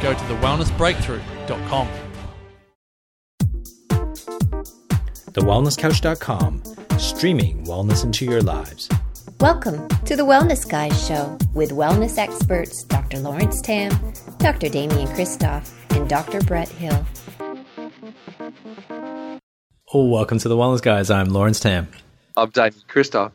go to thewellnessbreakthrough.com. TheWellnessCouch.com, streaming wellness into your lives. Welcome to the Wellness Guys Show with wellness experts Dr. Lawrence Tam, Dr. Damien Kristof, and Dr. Brett Hill. Oh, welcome to the Wellness Guys. I'm Lawrence Tam. I'm Damien Kristof.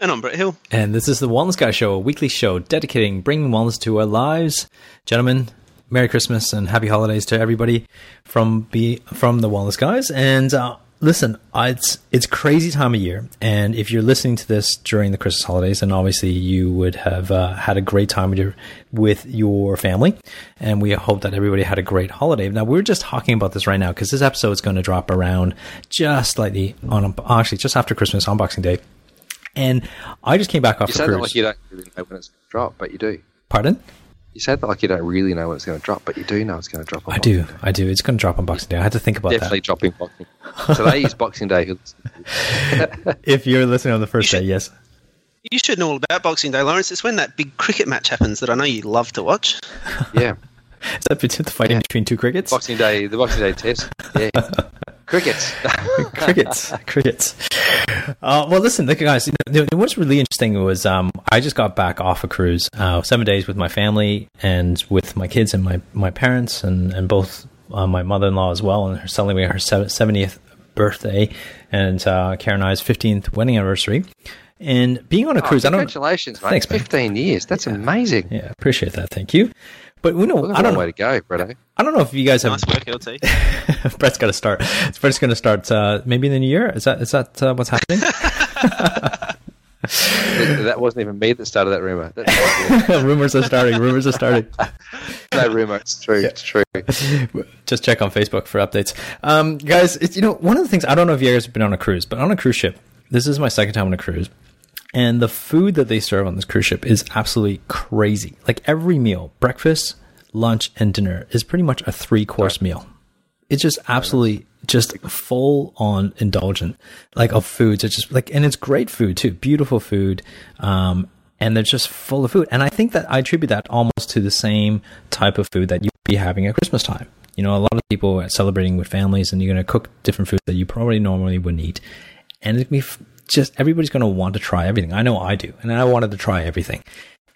And I'm Brett Hill. And this is the Wellness Guy Show, a weekly show dedicating bringing wellness to our lives. Gentlemen, Merry Christmas and Happy Holidays to everybody from be from the Wellness Guys. And uh, listen, it's it's crazy time of year, and if you're listening to this during the Christmas holidays, then obviously you would have uh, had a great time with your with your family, and we hope that everybody had a great holiday. Now we're just talking about this right now because this episode is going to drop around just slightly on actually just after Christmas on Boxing Day, and I just came back off You that like you don't really know when it's going to drop, but you do. Pardon? You said that like you don't really know when it's going to drop, but you do know it's going to drop. On I do, Day. I do. It's going to drop on Boxing Day. I had to think about Definitely that. dropping Boxing. Today is Boxing Day. If you're listening on the first You day, yes. You should know all about Boxing Day, Lawrence. It's when that big cricket match happens that I know you love to watch. Yeah, Is that between- the fighting between two crickets? Boxing Day. The Boxing Day test. Yeah, crickets. crickets, crickets. Uh, well, listen, look, guys. You know, what's really interesting was um, I just got back off a cruise, uh, seven days with my family and with my kids and my my parents and and both uh, my mother in law as well, and her celebrating her seventieth birthday and uh, Karen and I's fifteenth wedding anniversary. And being on a Oh, cruise, I don't. congratulations! Thanks, man. Fifteen years. That's amazing. Yeah, appreciate that. Thank you. But you know, that's I don't know. way to go, Bretto. I don't know if you guys have Nice work, LT. Brett's got to start. Brett's going to start uh, maybe in the new year. Is that is that uh, what's happening? that wasn't even me that started that rumor. Rumors are starting. Rumors are starting. no rumor. It's true. It's true. Just check on Facebook for updates, um, guys. It's, you know, one of the things I don't know if you guys have been on a cruise, but on a cruise ship, this is my second time on a cruise, and the food that they serve on this cruise ship is absolutely crazy. Like every meal, breakfast, lunch, and dinner is pretty much a three course meal. It's just absolutely just full on indulgent, like of foods. It's just like, and it's great food too, beautiful food. Um, and they're just full of food. And I think that I attribute that almost to the same type of food that you'd be having at Christmas time. You know, a lot of people are celebrating with families and you're going to cook different foods that you probably normally wouldn't eat. And it'd be f- just, everybody's going to want to try everything. I know I do. And I wanted to try everything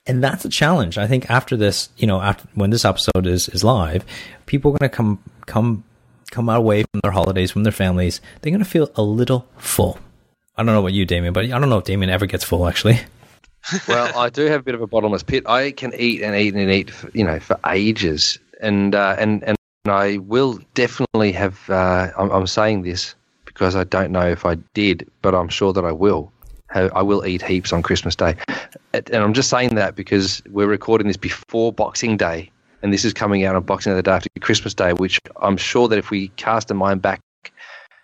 and that's a challenge. I think after this, you know, after when this episode is is live, people are going to come come come out away from their holidays, from their families. They're going to feel a little full. I don't know about you, Damien, but I don't know if Damien ever gets full. Actually, well, I do have a bit of a bottomless pit. I can eat and eat and eat, for, you know, for ages, and uh, and and I will definitely have. Uh, I'm, I'm saying this because I don't know if I did, but I'm sure that I will. I will eat heaps on Christmas Day, and I'm just saying that because we're recording this before Boxing Day, and this is coming out on Boxing Day the day after Christmas Day, which I'm sure that if we cast a mind back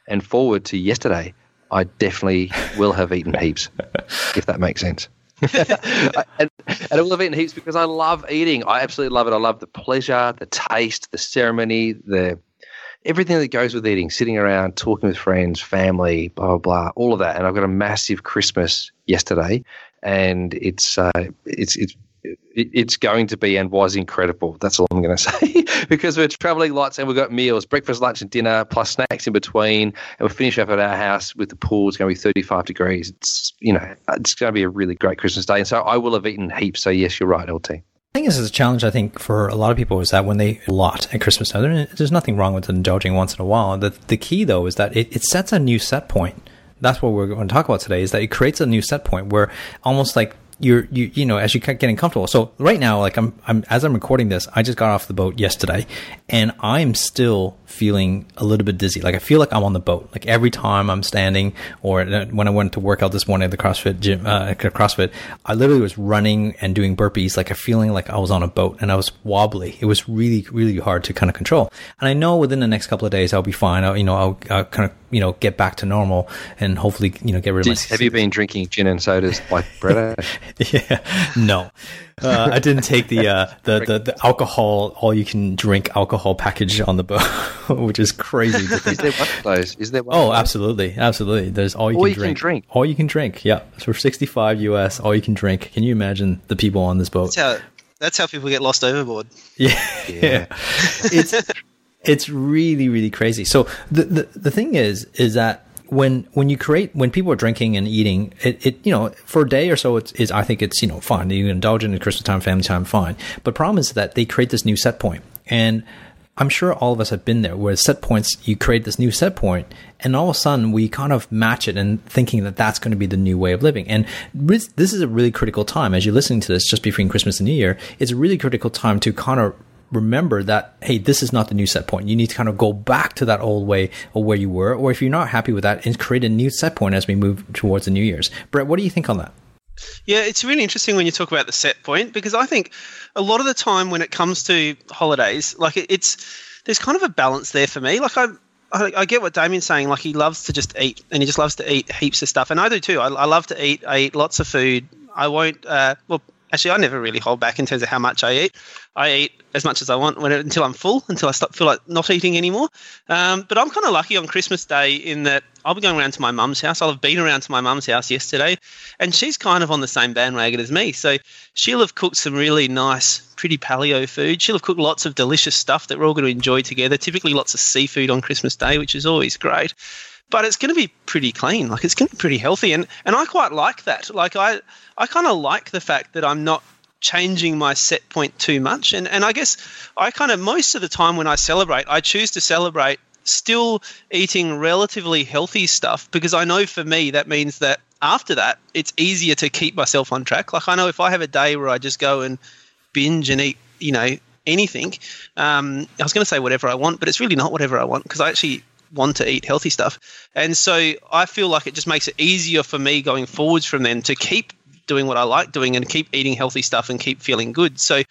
and forward to yesterday, I definitely will have eaten heaps, if that makes sense. and, and I will have eaten heaps because I love eating. I absolutely love it. I love the pleasure, the taste, the ceremony, the everything that goes with eating, sitting around, talking with friends, family, blah blah blah, all of that. And I've got a massive Christmas yesterday, and it's uh, it's it's it's going to be and was incredible. That's all I'm going to say because we're traveling lots and we've got meals, breakfast, lunch, and dinner, plus snacks in between. And we'll finish up at our house with the pool. It's going to be 35 degrees. It's you know it's going to be a really great Christmas day. And so I will have eaten heaps. So yes, you're right, LT. I think this is a challenge. I think for a lot of people is that when they lot at Christmas time, there's nothing wrong with indulging once in a while. The the key though is that it, it sets a new set point. That's what we're going to talk about today. Is that it creates a new set point where almost like you're you you know as you're getting comfortable. So right now, like I'm I'm as I'm recording this, I just got off the boat yesterday, and I'm still feeling a little bit dizzy. Like I feel like I'm on the boat. Like every time I'm standing, or when I went to work out this morning at the CrossFit gym, uh, CrossFit, I literally was running and doing burpees, like a feeling like I was on a boat, and I was wobbly. It was really really hard to kind of control. And I know within the next couple of days I'll be fine. I'll, you know I'll, I'll kind of you know get back to normal and hopefully you know get rid of Did, my. Have you been drinking gin and sodas like Brett? yeah, no, uh, I didn't take the, uh, the, the the alcohol all you can drink alcohol package on the boat, which is crazy. is there one of those? Is there? one? oh, absolutely, absolutely. There's all you, all can, you drink. can drink. All you can drink. Yeah, so for 65 US, all you can drink. Can you imagine the people on this boat? That's how, that's how people get lost overboard. Yeah, yeah. it's it's really really crazy. So the, the the thing is is that when when you create when people are drinking and eating it, it you know for a day or so it's I think it's you know fine. You indulge in Christmas time family time fine. But problem is that they create this new set point. And I'm sure all of us have been there where set points you create this new set point and all of a sudden we kind of match it and thinking that that's going to be the new way of living. And this is a really critical time. As you're listening to this just between Christmas and New Year it's a really critical time to kind of remember that hey this is not the new set point you need to kind of go back to that old way or where you were or if you're not happy with that and create a new set point as we move towards the new year's brett what do you think on that yeah, it's really interesting when you talk about the set point because I think a lot of the time when it comes to holidays, like it's there's kind of a balance there for me. Like I, I, I, get what Damien's saying. Like he loves to just eat, and he just loves to eat heaps of stuff, and I do too. I, I love to eat. I eat lots of food. I won't. Uh, well, actually, I never really hold back in terms of how much I eat. I eat as much as I want when, until I'm full, until I stop, feel like not eating anymore. Um, but I'm kind of lucky on Christmas Day in that I'll be going around to my mum's house. I'll have been around to my mum's house yesterday, and she's kind of on the same bandwagon as me. So she'll have cooked some really nice, pretty paleo food. She'll have cooked lots of delicious stuff that we're all going to enjoy together. Typically, lots of seafood on Christmas Day, which is always great but it's going to be pretty clean. Like it's going to be pretty healthy, and and I quite like that. Like I I kind of like the fact that I'm not changing my set point too much. And and I guess I kind of most of the time when I celebrate, I choose to celebrate still eating relatively healthy stuff because I know for me that means that after that it's easier to keep myself on track. Like I know if I have a day where I just go and binge and eat, you know, anything, um, I was going to say whatever I want, but it's really not whatever I want because I actually want to eat healthy stuff. And so I feel like it just makes it easier for me going forwards from then to keep doing what I like doing and keep eating healthy stuff and keep feeling good. So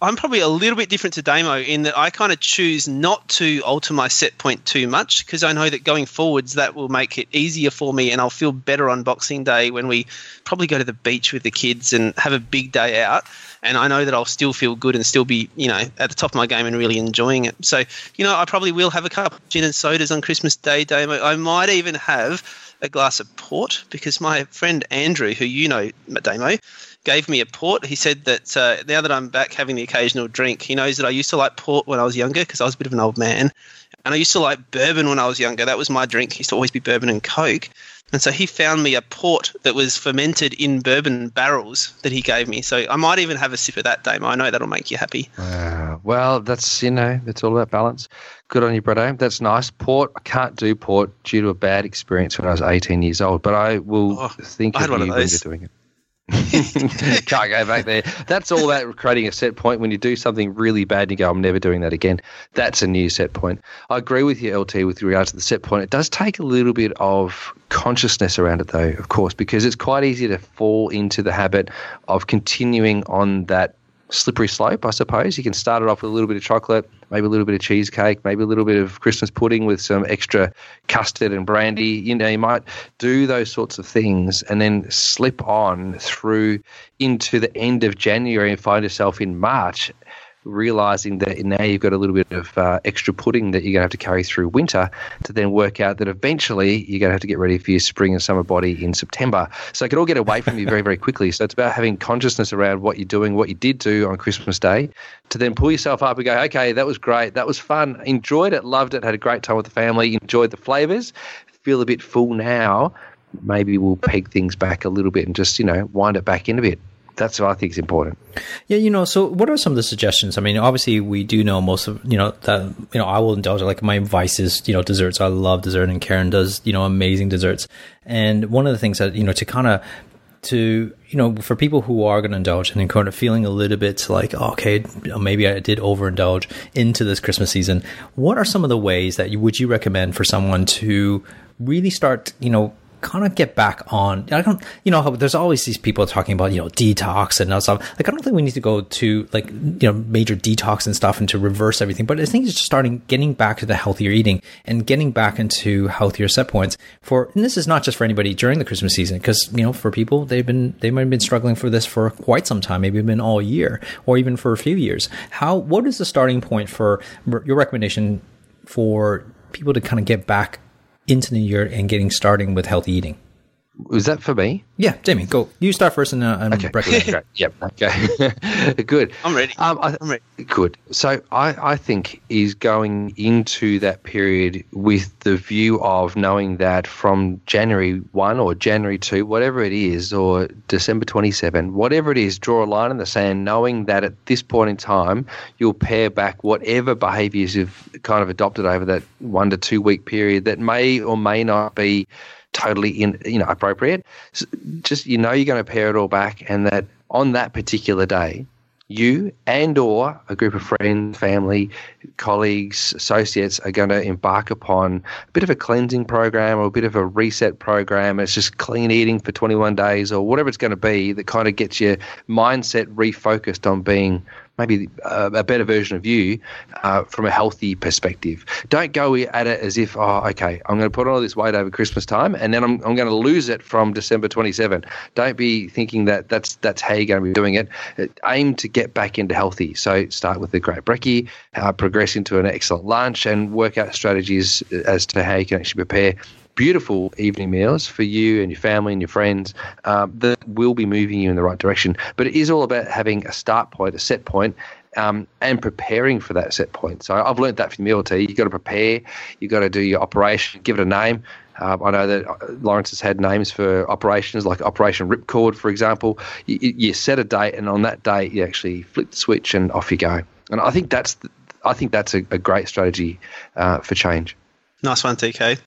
I'm probably a little bit different to Damo in that I kind of choose not to alter my set point too much because I know that going forwards that will make it easier for me and I'll feel better on Boxing Day when we probably go to the beach with the kids and have a big day out. And I know that I'll still feel good and still be, you know, at the top of my game and really enjoying it. So, you know, I probably will have a cup of gin and sodas on Christmas Day, Damo. I might even have a glass of port because my friend Andrew, who you know, Damo, gave me a port. He said that uh, now that I'm back having the occasional drink, he knows that I used to like port when I was younger because I was a bit of an old man. And I used to like bourbon when I was younger. That was my drink. It used to always be bourbon and Coke. And so he found me a port that was fermented in bourbon barrels that he gave me. So I might even have a sip of that, Damo. I know that'll make you happy. Uh, well, that's, you know, it's all about balance. Good on you, Brado. That's nice. Port, I can't do port due to a bad experience when I was 18 years old, but I will oh, think of you when you're doing it. Can't go back there. That's all about creating a set point. When you do something really bad and you go, I'm never doing that again, that's a new set point. I agree with you, LT, with regards to the set point. It does take a little bit of consciousness around it, though, of course, because it's quite easy to fall into the habit of continuing on that slippery slope, I suppose. You can start it off with a little bit of chocolate, maybe a little bit of cheesecake, maybe a little bit of Christmas pudding with some extra custard and brandy. You know, you might do those sorts of things and then slip on through into the end of January and find yourself in March realizing that now you've got a little bit of uh, extra pudding that you're going to have to carry through winter to then work out that eventually you're going to have to get ready for your spring and summer body in September. So it could all get away from you very, very quickly. So it's about having consciousness around what you're doing, what you did do on Christmas Day, to then pull yourself up and go, okay, that was great. That was fun. Enjoyed it, loved it, had a great time with the family, enjoyed the flavors, feel a bit full now. Maybe we'll peg things back a little bit and just, you know, wind it back in a bit that's what I think is important. Yeah, you know, so what are some of the suggestions? I mean, obviously we do know most of, you know, that, you know, I will indulge like my vices, you know, desserts. I love dessert and Karen does, you know, amazing desserts. And one of the things that, you know, to kind of, to you know for people who are going to indulge and kind of feeling a little bit like oh, okay maybe I did overindulge into this Christmas season what are some of the ways that you would you recommend for someone to really start you know kind of get back on. I don't, you know, there's always these people talking about, you know, detox and stuff. Like, I don't think we need to go to like, you know, major detox and stuff and to reverse everything. But I think it's just starting getting back to the healthier eating and getting back into healthier set points for, and this is not just for anybody during the Christmas season, because, you know, for people, they've been, they might have been struggling for this for quite some time, maybe been all year or even for a few years. How, what is the starting point for your recommendation for people to kind of get back into the year and getting starting with healthy eating. Was that for me? Yeah, Jamie, go. You start first and, uh, and okay. Great. Yep. Okay. good. I'm ready. Um, I, am ready. Good. So I, I think is going into that period with the view of knowing that from January 1 or January 2, whatever it is, or December 27, whatever it is, draw a line in the sand, knowing that at this point in time, you'll pare back whatever behaviors you've kind of adopted over that one to two week period that may or may not be totally in, you know appropriate. Just you know you're going to pare it all back, and that on that particular day, you and or a group of friends, family, colleagues, associates are going to embark upon a bit of a cleansing program or a bit of a reset program. It's just clean eating for 21 days or whatever it's going to be that kind of gets your mindset refocused on being maybe a, a better version of you uh, from a healthy perspective. Don't go at it as if, oh, okay, I'm going to put all this weight over Christmas time and then I'm, I'm going to lose it from December 27. Don't be thinking that that's that's how you're going to be doing it. Uh, aim to get back into healthy. So start with a great brekkie, uh, progress into an excellent lunch, and work out strategies as to how you can actually prepare beautiful evening meals for you and your family and your friends um, that will be moving you in the right direction. But it is all about having a start point, a set point, um, and preparing for that set point. So I've learned that from the MLT. You've got to prepare, you've got to do your operation, give it a name. Uh, I know that uh, Lawrence has had names for operations like Operation Ripcord, for example. You, you, set a date, and on that date, you actually flip the switch and off you go. And I think that's the, I think that's a, a great strategy uh, for change. Nice one, DK.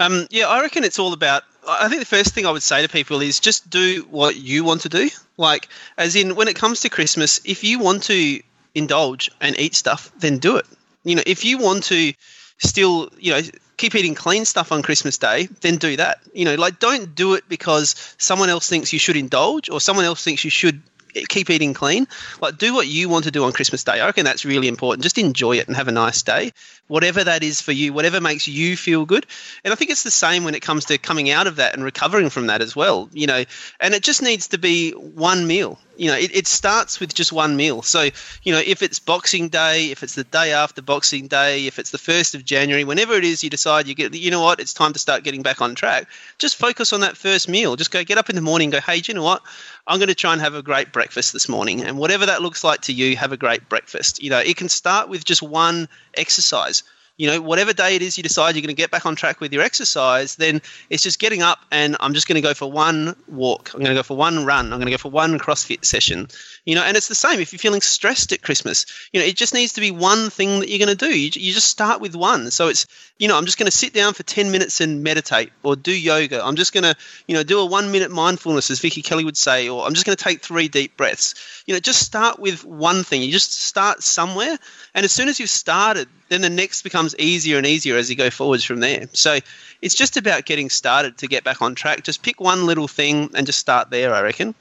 Um, yeah, I reckon it's all about. I think the first thing I would say to people is just do what you want to do. Like, as in, when it comes to Christmas, if you want to indulge and eat stuff, then do it. You know, if you want to still, you know, keep eating clean stuff on Christmas Day, then do that. You know, like don't do it because someone else thinks you should indulge or someone else thinks you should keep eating clean. Like, do what you want to do on Christmas Day. I reckon that's really important. Just enjoy it and have a nice day, whatever that is for you, whatever makes you feel good. And I think it's the same when it comes to coming out of that and recovering from that as well. You know, and it just needs to be one meal you know, it, it starts with just one meal. So, you know, if it's Boxing Day, if it's the day after Boxing Day, if it's the first of January, whenever it is you decide you get, you know what, it's time to start getting back on track, just focus on that first meal. Just go get up in the morning go, hey, do you know what? I'm going to try and have a great breakfast this morning. And whatever that looks like to you, have a great breakfast. You know, it can start with just one exercise you know, whatever day it is you decide you're going to get back on track with your exercise, then it's just getting up and I'm just going to go for one walk. I'm going to go for one run. I'm going to go for one CrossFit session. You know, and it's the same if you're feeling stressed at Christmas. You know, it just needs to be one thing that you're going to do. You, you just start with one. So it's, you know, I'm just going to sit down for 10 minutes and meditate or do yoga. I'm just going to, you know, do a one minute mindfulness, as Vicky Kelly would say, or I'm just going to take three deep breaths. You know, just start with one thing. You just start somewhere. And as soon as you've started, then the next becomes easier and easier as you go forwards from there. So it's just about getting started to get back on track. Just pick one little thing and just start there, I reckon.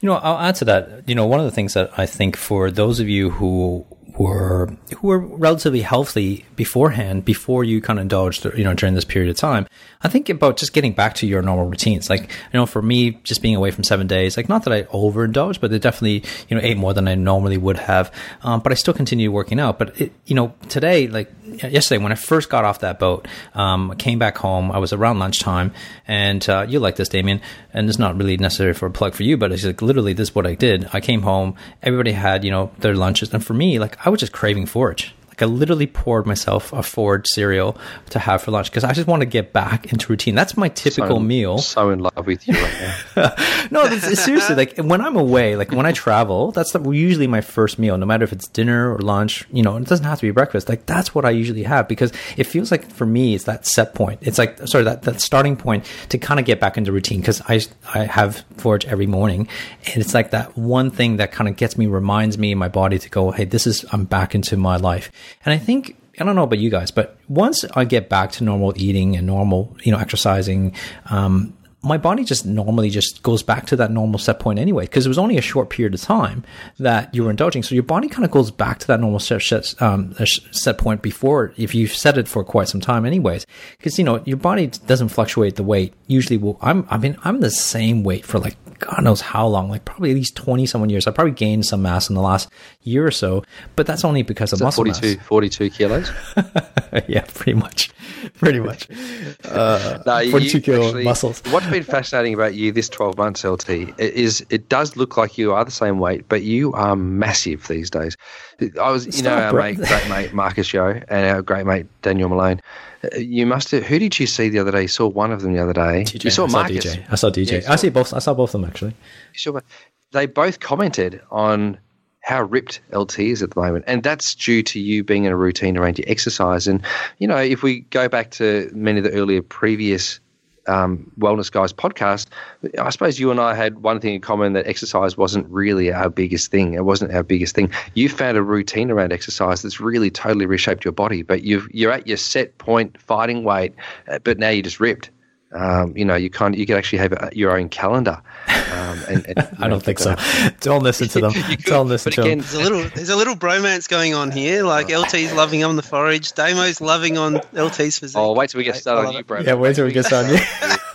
You know, I'll add to that. You know, one of the things that I think for those of you who were who were relatively healthy beforehand, before you kind of indulged, you know, during this period of time. I think about just getting back to your normal routines. Like, you know, for me, just being away from seven days, like not that I overindulged, but they definitely, you know, ate more than I normally would have. Um, but I still continue working out. But it, you know, today, like yesterday, when I first got off that boat, um, I came back home. I was around lunchtime, and uh, you like this, Damien, and it's not really necessary for a plug for you, but it's like literally this is what I did. I came home, everybody had you know their lunches, and for me, like I was just craving forage. Like I literally poured myself a Forage cereal to have for lunch because I just want to get back into routine. That's my typical so, meal. So in love with you right now. no, it's, seriously like when I'm away, like when I travel, that's the, usually my first meal. No matter if it's dinner or lunch, you know, it doesn't have to be breakfast. Like that's what I usually have because it feels like for me, it's that set point. It's like sorry that that starting point to kind of get back into routine because I I have forage every morning, and it's like that one thing that kind of gets me, reminds me, my body to go, hey, this is I'm back into my life. And I think I don't know about you guys, but once I get back to normal eating and normal, you know, exercising, um, my body just normally just goes back to that normal set point anyway, because it was only a short period of time that you were indulging. So your body kind of goes back to that normal set, set, um, set point before, if you've set it for quite some time anyways. Because, you know, your body doesn't fluctuate the weight. Usually, will, I'm, I mean, I'm the same weight for like God knows how long, like probably at least 20 someone years. I probably gained some mass in the last year or so, but that's only because of muscle 42, mass. 42 kilos? yeah, pretty much. Pretty much. Uh, no, 42 kilo actually, muscles. What's been fascinating about you this 12 months, LT, is it does look like you are the same weight, but you are massive these days. I was, you know, our mate, great mate Marcus Yeo and our great mate Daniel Malone. Uh, you must have. Who did you see the other day? You saw one of them the other day. DJ. You saw I Marcus. Saw DJ. I saw DJ. Yeah, I see both. I saw both of them actually. Sure, they both commented on how ripped LT is at the moment, and that's due to you being in a routine around your exercise. And you know, if we go back to many of the earlier previous um, Wellness Guys podcast, I suppose you and I had one thing in common that exercise wasn't really our biggest thing. It wasn't our biggest thing. You found a routine around exercise that's really totally reshaped your body, but you are at your set point fighting weight, uh, but now you're just ripped. Um, you know, you kind of, you can actually have your own calendar. Um, and, and I don't think so. Don't listen to them. don't listen to again, them. There's a little, there's a little bromance going on here. Like LT's loving on the forage, Damo's loving on LT's physique. Oh, wait till we get started on you, bro. Yeah, wait till we get started on you.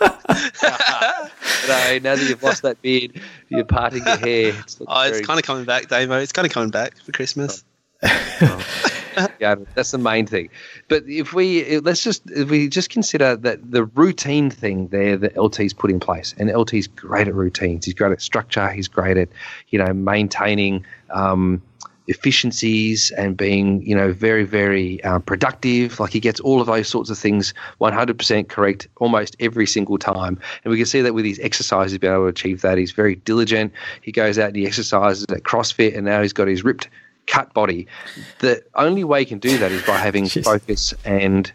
no, now that you've lost that beard, you're parting your hair. It's oh, it's kind of coming back, Damo. It's kind of coming back for Christmas. Oh. yeah, that's the main thing. But if we let's just if we just consider that the routine thing there that LT's put in place, and LT's great at routines. He's great at structure. He's great at you know maintaining. Um, efficiencies and being, you know, very, very uh, productive. Like he gets all of those sorts of things 100% correct almost every single time. And we can see that with his exercise, he's been able to achieve that. He's very diligent. He goes out and he exercises at CrossFit, and now he's got his ripped cut body. The only way you can do that is by having focus and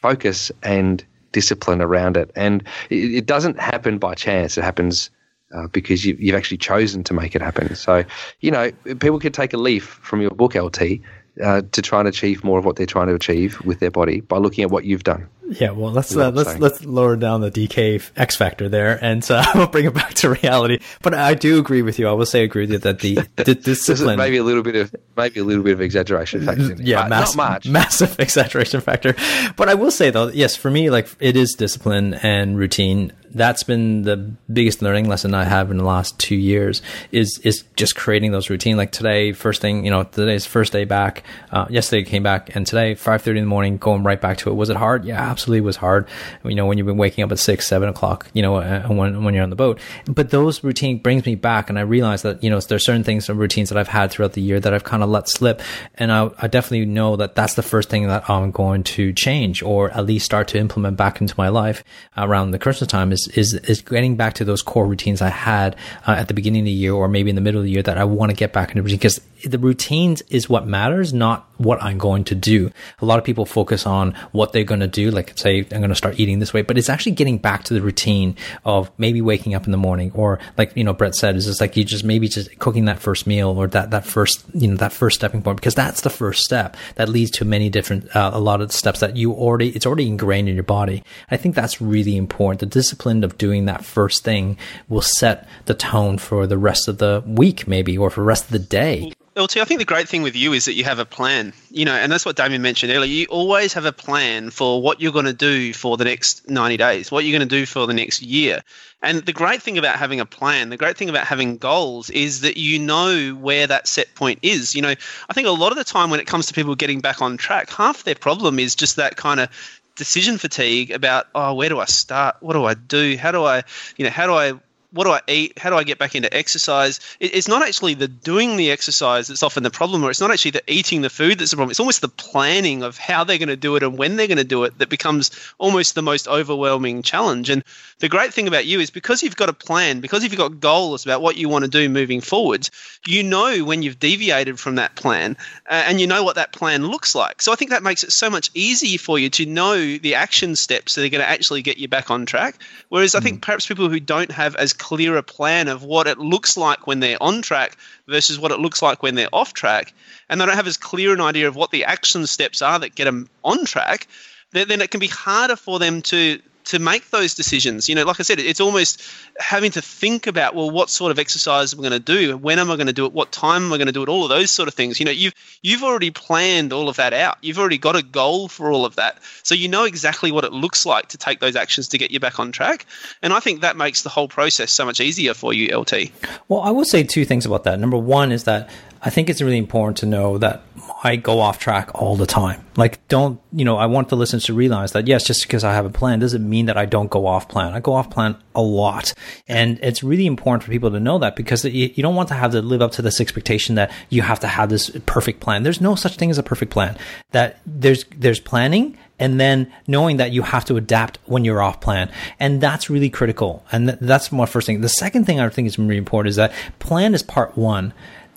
focus and discipline around it. And it, it doesn't happen by chance. It happens uh, because you, you've actually chosen to make it happen. So, you know, people could take a leaf from your book, LT, uh, to try and achieve more of what they're trying to achieve with their body by looking at what you've done. Yeah, well, let's uh, let's let's lower down the DK X factor there, and uh, we'll bring it back to reality. But I do agree with you. I will say agree with you that the, the discipline maybe a little bit of maybe a little bit of exaggeration factor. Yeah, mass, not much, massive exaggeration factor. But I will say though, yes, for me, like it is discipline and routine that's been the biggest learning lesson I have in the last two years is is just creating those routine. Like today, first thing, you know, today's first day back. Uh, yesterday came back, and today, five thirty in the morning, going right back to it. Was it hard? Yeah, absolutely, was hard. You know, when you've been waking up at six, seven o'clock, you know, uh, when when you're on the boat. But those routine brings me back, and I realize that you know there's certain things, some routines that I've had throughout the year that I've kind of let slip, and I, I definitely know that that's the first thing that I'm going to change, or at least start to implement back into my life around the Christmas time. Is is is getting back to those core routines I had uh, at the beginning of the year or maybe in the middle of the year that I want to get back into routine because the routines is what matters, not what I'm going to do. A lot of people focus on what they're going to do, like say I'm going to start eating this way, but it's actually getting back to the routine of maybe waking up in the morning or like you know Brett said, is just like you just maybe just cooking that first meal or that that first you know that first stepping point because that's the first step that leads to many different uh, a lot of the steps that you already it's already ingrained in your body. I think that's really important. The discipline of doing that first thing will set the tone for the rest of the week maybe or for the rest of the day LT, I think the great thing with you is that you have a plan, you know, and that's what Damien mentioned earlier. You always have a plan for what you're going to do for the next 90 days, what you're going to do for the next year. And the great thing about having a plan, the great thing about having goals is that you know where that set point is. You know, I think a lot of the time when it comes to people getting back on track, half their problem is just that kind of decision fatigue about, oh, where do I start? What do I do? How do I, you know, how do I what do I eat? How do I get back into exercise? It, it's not actually the doing the exercise that's often the problem, or it's not actually the eating the food that's the problem. It's almost the planning of how they're going to do it and when they're going to do it that becomes almost the most overwhelming challenge. And the great thing about you is because you've got a plan, because you've got goals about what you want to do moving forwards, you know when you've deviated from that plan uh, and you know what that plan looks like. So I think that makes it so much easier for you to know the action steps that are going to actually get you back on track. Whereas I think mm. perhaps people who don't have as clearer plan of what it looks like when they're on track versus what it looks like when they're off track, and they don't have as clear an idea of what the action steps are that get them on track, then it can be harder for them to to make those decisions. You know, like I said, it's almost having to think about well, what sort of exercise am I going to do? When am I going to do it? What time am I going to do it? All of those sort of things. You know, you've you've already planned all of that out. You've already got a goal for all of that, so you know exactly what it looks like to take those actions to get you back on track. And I think that makes the whole process so much easier for you, LT. Well, I will say two things about that. Number one is that I think it's really important to know that I go off track all the time. Like, don't, you know, I want the listeners to realize that yes, just because I have a plan doesn't mean that I don't go off plan. I go off plan a lot. And it's really important for people to know that because you, don't want to have to live up to this expectation that you have to have this perfect plan. There's no such thing as a perfect plan. That there's, there's planning and then knowing that you have to adapt when you're off plan. And that's really critical. And that's my first thing. The second thing I think is really important is that plan is part one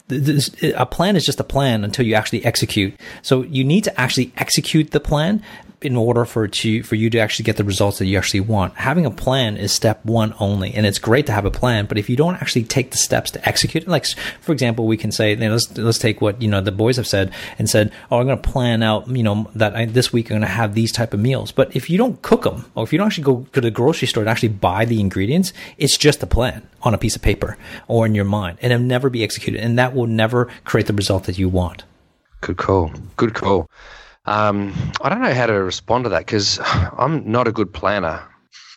a plan is just a plan until you actually execute. So you need to actually execute the plan in order for to for you to actually get the results that you actually want. Having a plan is step one only, and it's great to have a plan. But if you don't actually take the steps to execute it, like for example, we can say, you know, let's let's take what you know the boys have said and said, oh, I'm going to plan out, you know, that I, this week I'm going to have these type of meals. But if you don't cook them, or if you don't actually go to the grocery store and actually buy the ingredients, it's just a plan on a piece of paper or in your mind, and it'll never be executed, and that will never create the result that you want. Good call. Good call. Um, I don't know how to respond to that because I'm not a good planner.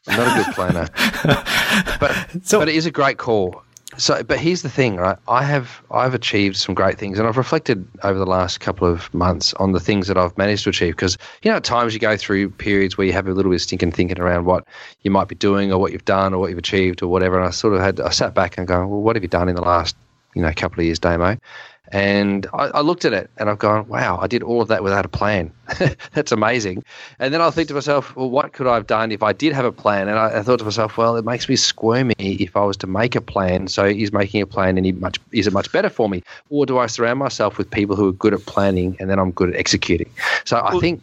I'm not a good planner, but so, but it is a great call. So, but here's the thing, right? I have I've achieved some great things, and I've reflected over the last couple of months on the things that I've managed to achieve. Because you know, at times you go through periods where you have a little bit of stinking thinking around what you might be doing, or what you've done, or what you've achieved, or whatever. And I sort of had I sat back and go, well, what have you done in the last you know couple of years, Damo? And I, I, looked at it and I've gone, wow, I did all of that without a plan. That's amazing. And then I think to myself, well, what could I have done if I did have a plan? And I, I, thought to myself, well, it makes me squirmy if I was to make a plan. So is making a plan any much is it much better for me? Or do I surround myself with people who are good at planning and then I'm good at executing? So I think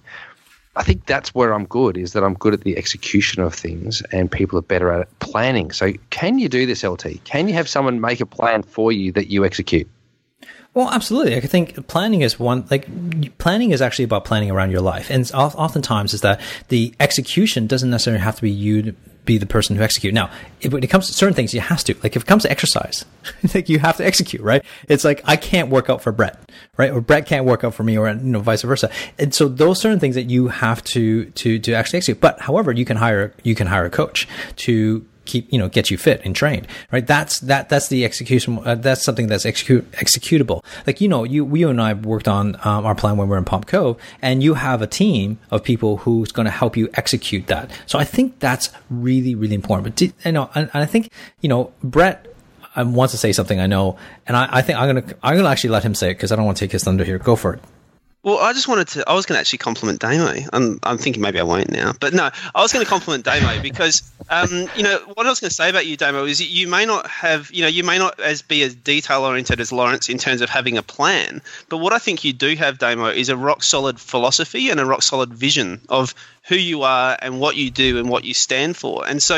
I think that's where I'm good is that I'm good at the execution of things and people are better at planning. So can you do this, LT? Can you have someone make a plan for you that you execute? Well, absolutely. I think planning is one, like, planning is actually about planning around your life. And oftentimes is that the execution doesn't necessarily have to be you be the person who execute. Now, when it comes to certain things, you have to. Like, if it comes to exercise, like, you have to execute, right? It's like, I can't work out for Brett, right? Or Brett can't work out for me, or, you know, vice versa. And so those certain things that you have to, to, to actually execute. But however, you can hire, you can hire a coach to keep you know get you fit and trained right? That's that that's the execution uh, that's something that's execute executable. Like you know you you and I worked on um, our plan when we're in Palm Cove and you have a team of people who's going to help you execute that. So I think that's really really important. But you know and, and I think you know Brett um, wants to say something I know and I, I think I'm gonna I'm gonna actually let him say it because I don't want to take his thunder here. Go for it well, I just wanted to. I was going to actually compliment Damo. I'm, I'm thinking maybe I won't now, but no, I was going to compliment Damo because, um, you know, what I was going to say about you, Damo, is you may not have, you know, you may not as be as detail oriented as Lawrence in terms of having a plan, but what I think you do have, Damo, is a rock solid philosophy and a rock solid vision of who you are and what you do and what you stand for. And so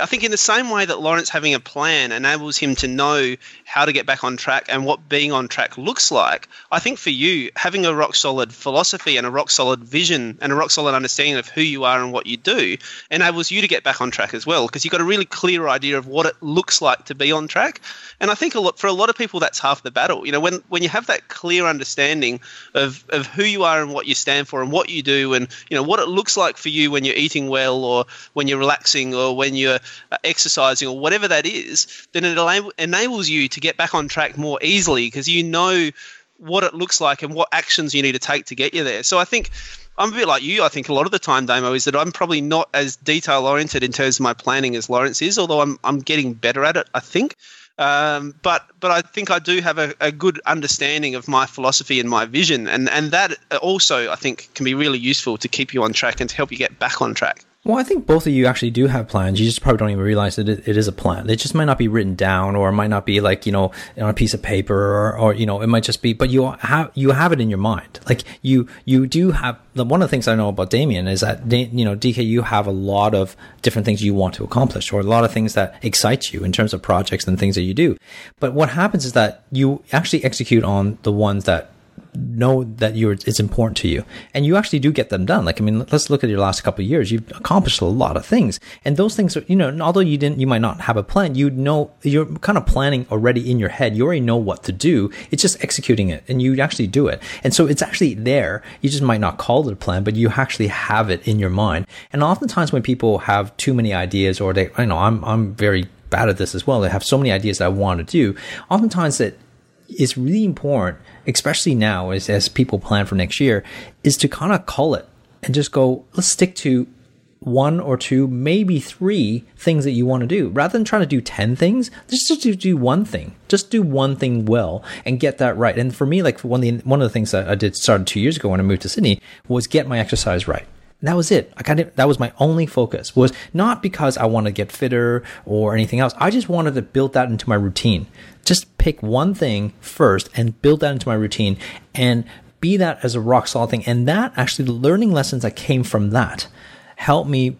I think in the same way that Lawrence having a plan enables him to know how to get back on track and what being on track looks like, I think for you, having a rock solid philosophy and a rock solid vision and a rock solid understanding of who you are and what you do enables you to get back on track as well because you've got a really clear idea of what it looks like to be on track. And I think a lot for a lot of people that's half the battle. You know, when when you have that clear understanding of of who you are and what you stand for and what you do and you know what it looks like for you when you're eating well or when you're relaxing or when you're uh, exercising or whatever that is, then it enables you to get back on track more easily because you know what it looks like and what actions you need to take to get you there. So I think I'm a bit like you. I think a lot of the time, Damo, is that I'm probably not as detail oriented in terms of my planning as Lawrence is, although I'm I'm getting better at it. I think. Um, but but I think I do have a, a, good understanding of my philosophy and my vision, and and that also I think can be really useful to keep you on track and to help you get back on track. Well, I think both of you actually do have plans. You just probably don't even realize that it, it is a plan. It just might not be written down, or it might not be like you know on a piece of paper, or, or you know it might just be. But you have you have it in your mind. Like you you do have. One of the things I know about Damien is that you know DK, you have a lot of different things you want to accomplish, or a lot of things that excite you in terms of projects and things that you do. But what happens is that you actually execute on the ones that know that you're it's important to you. And you actually do get them done. Like i mean let's look at your last couple years. You've accomplished a lot of things. And those things are you know although you didn't you might not have a plan you know you're kind of planning already in your head. You already know what to do. It's just executing it. And you actually do it. And so it's actually there. You just might not call it a plan but you actually have it in your mind. And oftentimes when people have too many ideas or they i know i'm i'm very bad at this as well. They have so many ideas that i want to do. Oftentimes it is really important, especially now as, as people plan for next year, is to kind of call it and just go, let's stick to one or two, maybe three things that you want to do. Rather than trying to do 10 things, just do, do one thing. Just do one thing well and get that right. And for me, like one of the, one of the things that I did started two years ago when I moved to Sydney was get my exercise right. That was it. I kind of, that was my only focus was not because I want to get fitter or anything else. I just wanted to build that into my routine just pick one thing first and build that into my routine and be that as a rock solid thing. And that actually, the learning lessons that came from that helped me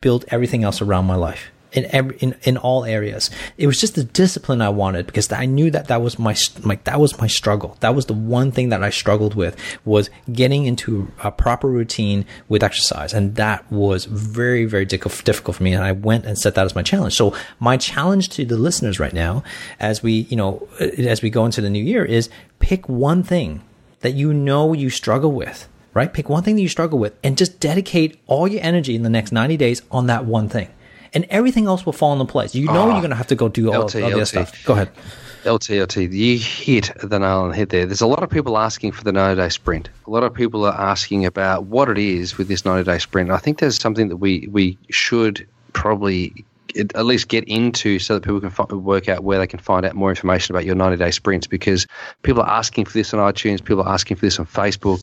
build everything else around my life in every in, in all areas. It was just the discipline I wanted because I knew that that was my like that was my struggle. That was the one thing that I struggled with was getting into a proper routine with exercise, and that was very very difficult for me. And I went and set that as my challenge. So my challenge to the listeners right now, as we you know as we go into the new year, is pick one thing that you know you struggle with right? Pick one thing that you struggle with and just dedicate all your energy in the next 90 days on that one thing and everything else will fall into place. You know, you're going to have to go do all, LT, all this stuff. Go ahead. LT, LT, you hit the nail on the head there. There's a lot of people asking for the 90 day sprint. A lot of people are asking about what it is with this 90 day sprint. I think there's something that we, we should probably at least get into so that people can work out where they can find out more information about your 90 day sprints because people are asking for this on iTunes, people are asking for this on Facebook.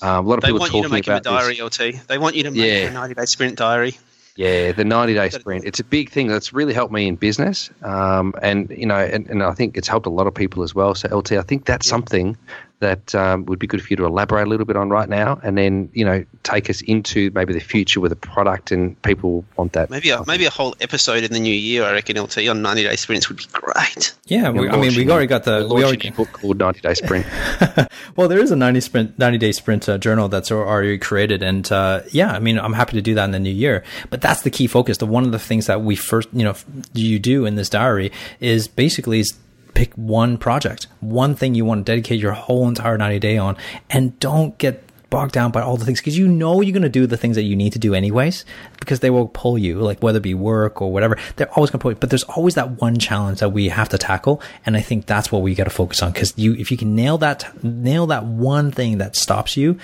Um, a lot of they people want you to make about a diary, this. LT. They want you to make yeah. a 90 day sprint diary. Yeah, the 90 day sprint. It's a big thing that's really helped me in business. Um, and, you know, and, and I think it's helped a lot of people as well. So, LT, I think that's yeah. something that um, would be good for you to elaborate a little bit on right now, and then you know take us into maybe the future with a product, and people want that. Maybe a, maybe a whole episode in the new year. I reckon LT on ninety day sprints would be great. Yeah, we, I mean we already got the we already a book called ninety day sprint. well, there is a ninety sprint ninety day sprint uh, journal that's already created, and uh, yeah, I mean I'm happy to do that in the new year. But that's the key focus. The one of the things that we first you know you do in this diary is basically is pick one project, one thing you want to dedicate your whole entire 90 day on, and don't get bogged down by all the things because you know you're going to do the things that you need to do anyways because they will pull you like whether it be work or whatever they're always going to pull you. But there's always that one challenge that we have to tackle and i think that's what we got to focus on because you if you can nail that nail that one thing that stops you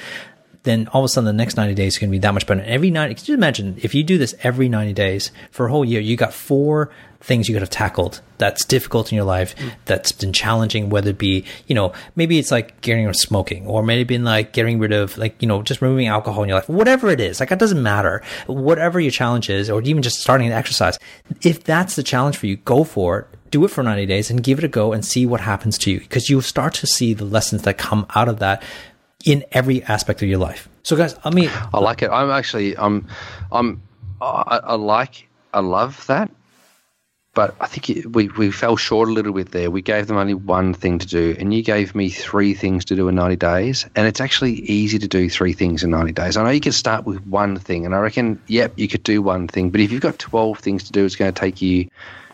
then all of a sudden the next 90 days is going to be that much better. And Every 90, can you imagine if you do this every 90 days for a whole year, you got four things you could have tackled that's difficult in your life, mm. that's been challenging, whether it be, you know, maybe it's like getting rid of smoking or maybe been like getting rid of like, you know, just removing alcohol in your life, whatever it is, like it doesn't matter. Whatever your challenge is, or even just starting an exercise, if that's the challenge for you, go for it do it for 90 days and give it a go and see what happens to you because you'll start to see the lessons that come out of that in every aspect of your life. So, guys, I mean, I like it. I'm actually, I'm, I'm, I, I like, I love that. But I think it, we, we fell short a little bit there. We gave them only one thing to do, and you gave me three things to do in 90 days. And it's actually easy to do three things in 90 days. I know you can start with one thing, and I reckon, yep, you could do one thing. But if you've got 12 things to do, it's going to take you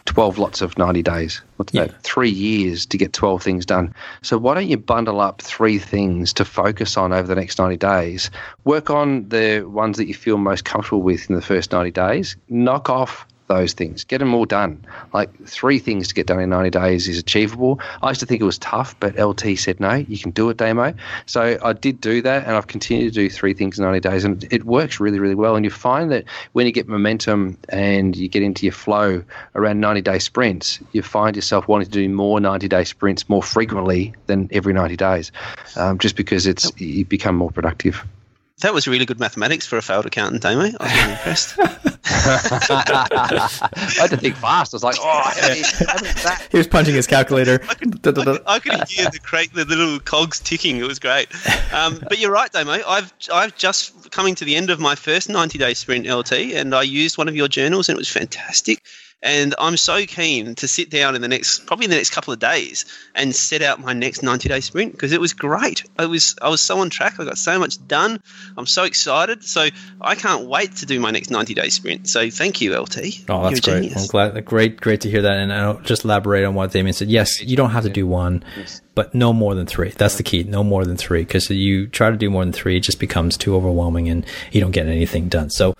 12 lots of 90 days. What's Yeah. that? Three years to get 12 things done. So why don't you bundle up three things to focus on over the next 90 days? Work on the ones that you feel most comfortable with in the first 90 days. Knock off those things. Get them all done. Like three things to get done in 90 days is achievable. I used to think it was tough, but LT said, no, you can do it, Damo. So I did do that, and I've continued to do three things in 90 days, and it works really, really well. And you find that when you get momentum and you get into your flow around 90 day sprints, you find yourself wanting to do more 90 day sprints more frequently than every 90 days, um, just because it's you become more productive. That was really good mathematics for a failed accountant, Damo. I was really impressed. I had to think fast. I was like, oh, how many- how many is that? he was punching his calculator. Da, da, da. I could hear the crate, the little cogs ticking. It was great. Um, but you're right, Damo. I've I've just coming to the end of my first 90 day sprint LT, and I used one of your journals, and it was fantastic. And I'm so keen to sit down in the next, probably in the next couple of days, and set out my next 90 day sprint because it was great. I was I was so on track. I got so much done. I'm so excited. So I can't wait to do my next 90 day sprint. So thank you, LT. Oh, that's You're great. I'm glad. Great, great to hear that. And I'll just elaborate on what Damien said. Yes, you don't have to do one, but no more than three. That's the key. No more than three. Because you try to do more than three, it just becomes too overwhelming and you don't get anything done. So,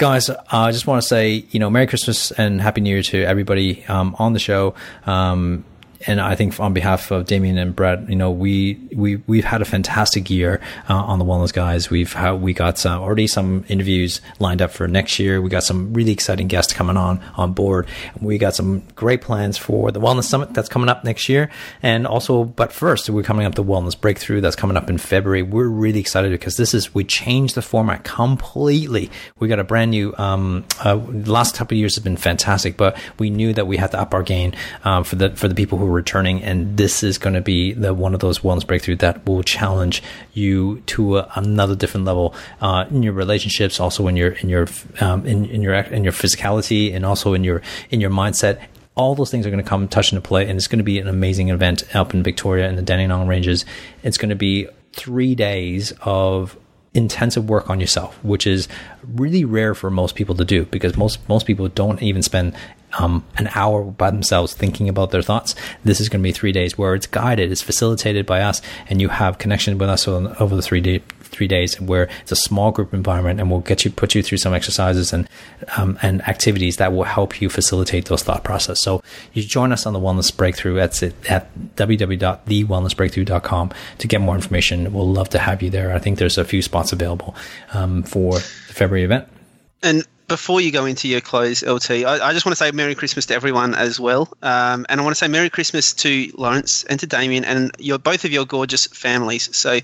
guys, I just want to say, you know, Merry Christmas and Happy New Year to everybody um, on the show. Um, and I think on behalf of Damien and Brett, you know, we we we've had a fantastic year uh, on the Wellness Guys. We've had, we got some, already some interviews lined up for next year. We got some really exciting guests coming on on board. We got some great plans for the Wellness Summit that's coming up next year, and also, but first, we're coming up the Wellness Breakthrough that's coming up in February. We're really excited because this is we changed the format completely. We got a brand new. Um, uh, last couple of years have been fantastic, but we knew that we had to up our game um, for the for the people who returning, and this is going to be the one of those wellness breakthrough that will challenge you to another different level uh, in your relationships, also in your in your um, in, in your in your physicality, and also in your in your mindset all those things are going to come touch into play and it's going to be an amazing event up in Victoria in the Dandenong Ranges. It's going to be three days of intensive work on yourself, which is really rare for most people to do because most most people don't even spend um, an hour by themselves thinking about their thoughts. This is going to be three days where it's guided, it's facilitated by us, and you have connection with us over the three day, three days where it's a small group environment, and we'll get you put you through some exercises and um, and activities that will help you facilitate those thought process. So you join us on the Wellness Breakthrough. It at www.thewellnessbreakthrough.com to get more information. We'll love to have you there. I think there's a few spots available um, for the February event. And before you go into your close, LT, I, I just want to say Merry Christmas to everyone as well. Um, and I want to say Merry Christmas to Lawrence and to Damien and your both of your gorgeous families. So,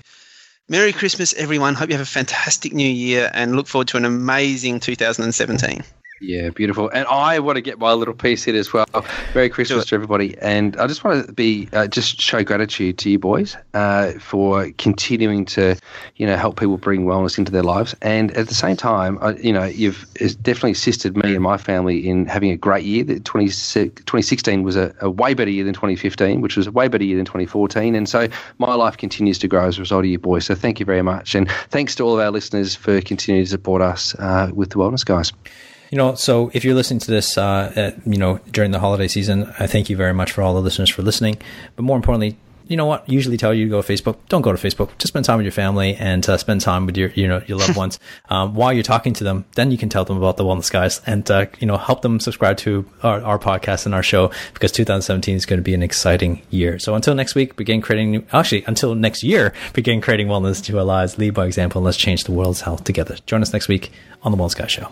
Merry Christmas, everyone. Hope you have a fantastic new year and look forward to an amazing 2017. Yeah, beautiful. And I want to get my little piece in as well. Merry Christmas to everybody. And I just want to be uh, just show gratitude to you boys uh, for continuing to, you know, help people bring wellness into their lives. And at the same time, I, you know, you've definitely assisted me and my family in having a great year. That 20, 2016 was a, a way better year than 2015, which was a way better year than 2014. And so my life continues to grow as a result of you boys. So thank you very much. And thanks to all of our listeners for continuing to support us uh, with the Wellness Guys. You know, so if you're listening to this, uh, at, you know, during the holiday season, I thank you very much for all the listeners for listening. But more importantly, you know what? Usually tell you to go to Facebook. Don't go to Facebook. Just spend time with your family and uh, spend time with your, you know, your loved ones um, while you're talking to them. Then you can tell them about the Wellness Guys and uh, you know help them subscribe to our, our podcast and our show because 2017 is going to be an exciting year. So until next week, begin creating. New, actually, until next year, begin creating wellness to our lives. Lead by example. and Let's change the world's health together. Join us next week on the Wellness Guys Show.